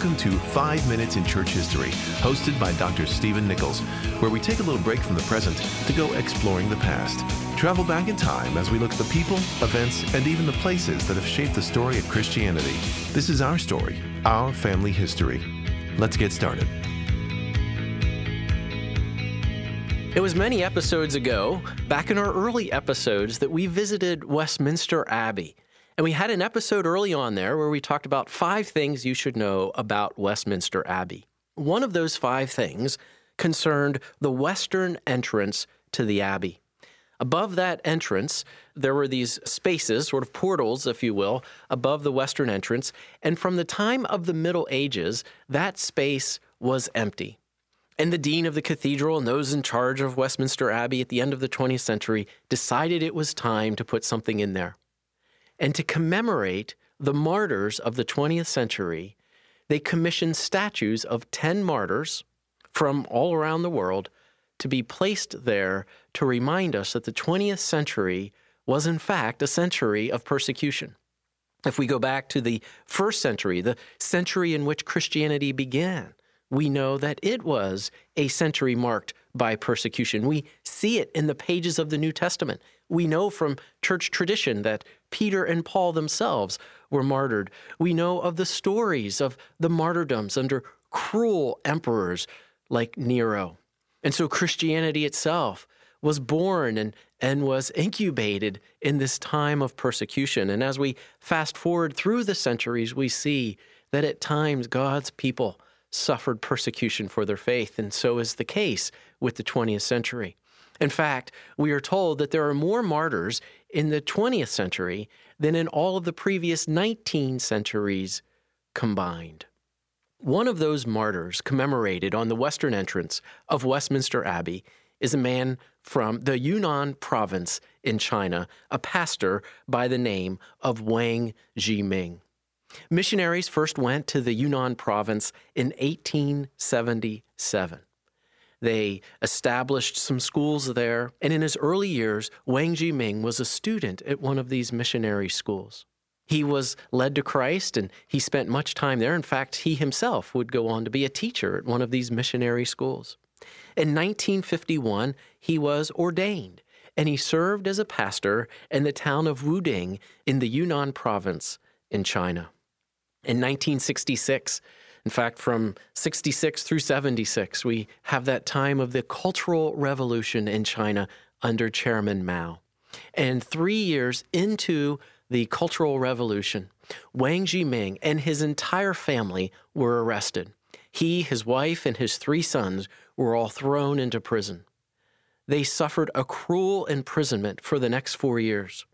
Welcome to 5 Minutes in Church History, hosted by Dr. Stephen Nichols, where we take a little break from the present to go exploring the past. Travel back in time as we look at the people, events, and even the places that have shaped the story of Christianity. This is our story, our family history. Let's get started. It was many episodes ago, back in our early episodes, that we visited Westminster Abbey. And we had an episode early on there where we talked about five things you should know about Westminster Abbey. One of those five things concerned the western entrance to the Abbey. Above that entrance, there were these spaces, sort of portals, if you will, above the western entrance. And from the time of the Middle Ages, that space was empty. And the dean of the cathedral and those in charge of Westminster Abbey at the end of the 20th century decided it was time to put something in there. And to commemorate the martyrs of the 20th century, they commissioned statues of 10 martyrs from all around the world to be placed there to remind us that the 20th century was, in fact, a century of persecution. If we go back to the first century, the century in which Christianity began, we know that it was a century marked by persecution. We see it in the pages of the New Testament. We know from church tradition that Peter and Paul themselves were martyred. We know of the stories of the martyrdoms under cruel emperors like Nero. And so Christianity itself was born and, and was incubated in this time of persecution. And as we fast forward through the centuries, we see that at times God's people suffered persecution for their faith, and so is the case with the 20th century. In fact, we are told that there are more martyrs in the 20th century than in all of the previous 19 centuries combined. One of those martyrs commemorated on the western entrance of Westminster Abbey is a man from the Yunnan province in China, a pastor by the name of Wang Zhiming. Missionaries first went to the Yunnan province in 1877. They established some schools there, and in his early years, Wang Zhiming was a student at one of these missionary schools. He was led to Christ and he spent much time there. In fact, he himself would go on to be a teacher at one of these missionary schools. In 1951, he was ordained and he served as a pastor in the town of Wuding in the Yunnan province in China. In 1966, in fact, from 66 through 76, we have that time of the Cultural Revolution in China under Chairman Mao. And three years into the Cultural Revolution, Wang Zhiming and his entire family were arrested. He, his wife, and his three sons were all thrown into prison. They suffered a cruel imprisonment for the next four years.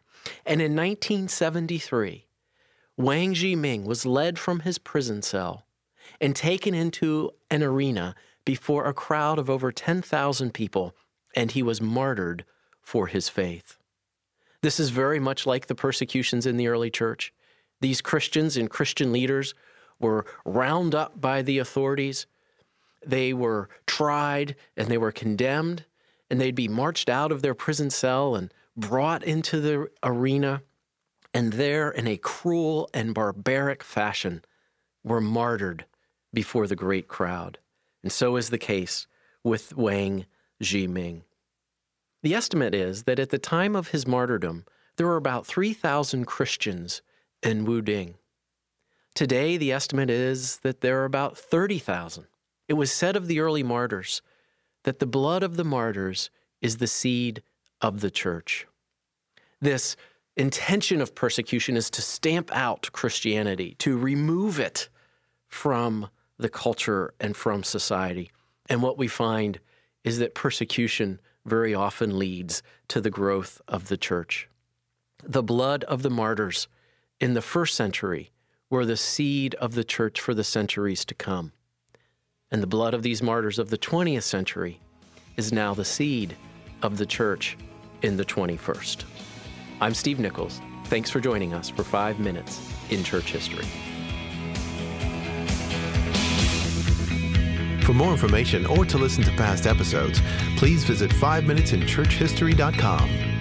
And in 1973, Wang Zhiming was led from his prison cell and taken into an arena before a crowd of over 10,000 people, and he was martyred for his faith. This is very much like the persecutions in the early church. These Christians and Christian leaders were round up by the authorities. They were tried and they were condemned, and they'd be marched out of their prison cell and brought into the arena and there, in a cruel and barbaric fashion, were martyred before the great crowd. And so is the case with Wang Zhiming. The estimate is that at the time of his martyrdom, there were about 3,000 Christians in Wuding. Today, the estimate is that there are about 30,000. It was said of the early martyrs that the blood of the martyrs is the seed of the church. This intention of persecution is to stamp out Christianity, to remove it from the culture and from society. And what we find is that persecution very often leads to the growth of the church. The blood of the martyrs in the first century were the seed of the church for the centuries to come. And the blood of these martyrs of the 20th century is now the seed of the church in the 21st. I'm Steve Nichols. Thanks for joining us for five minutes in church history. For more information or to listen to past episodes, please visit 5minutesinchurchhistory.com.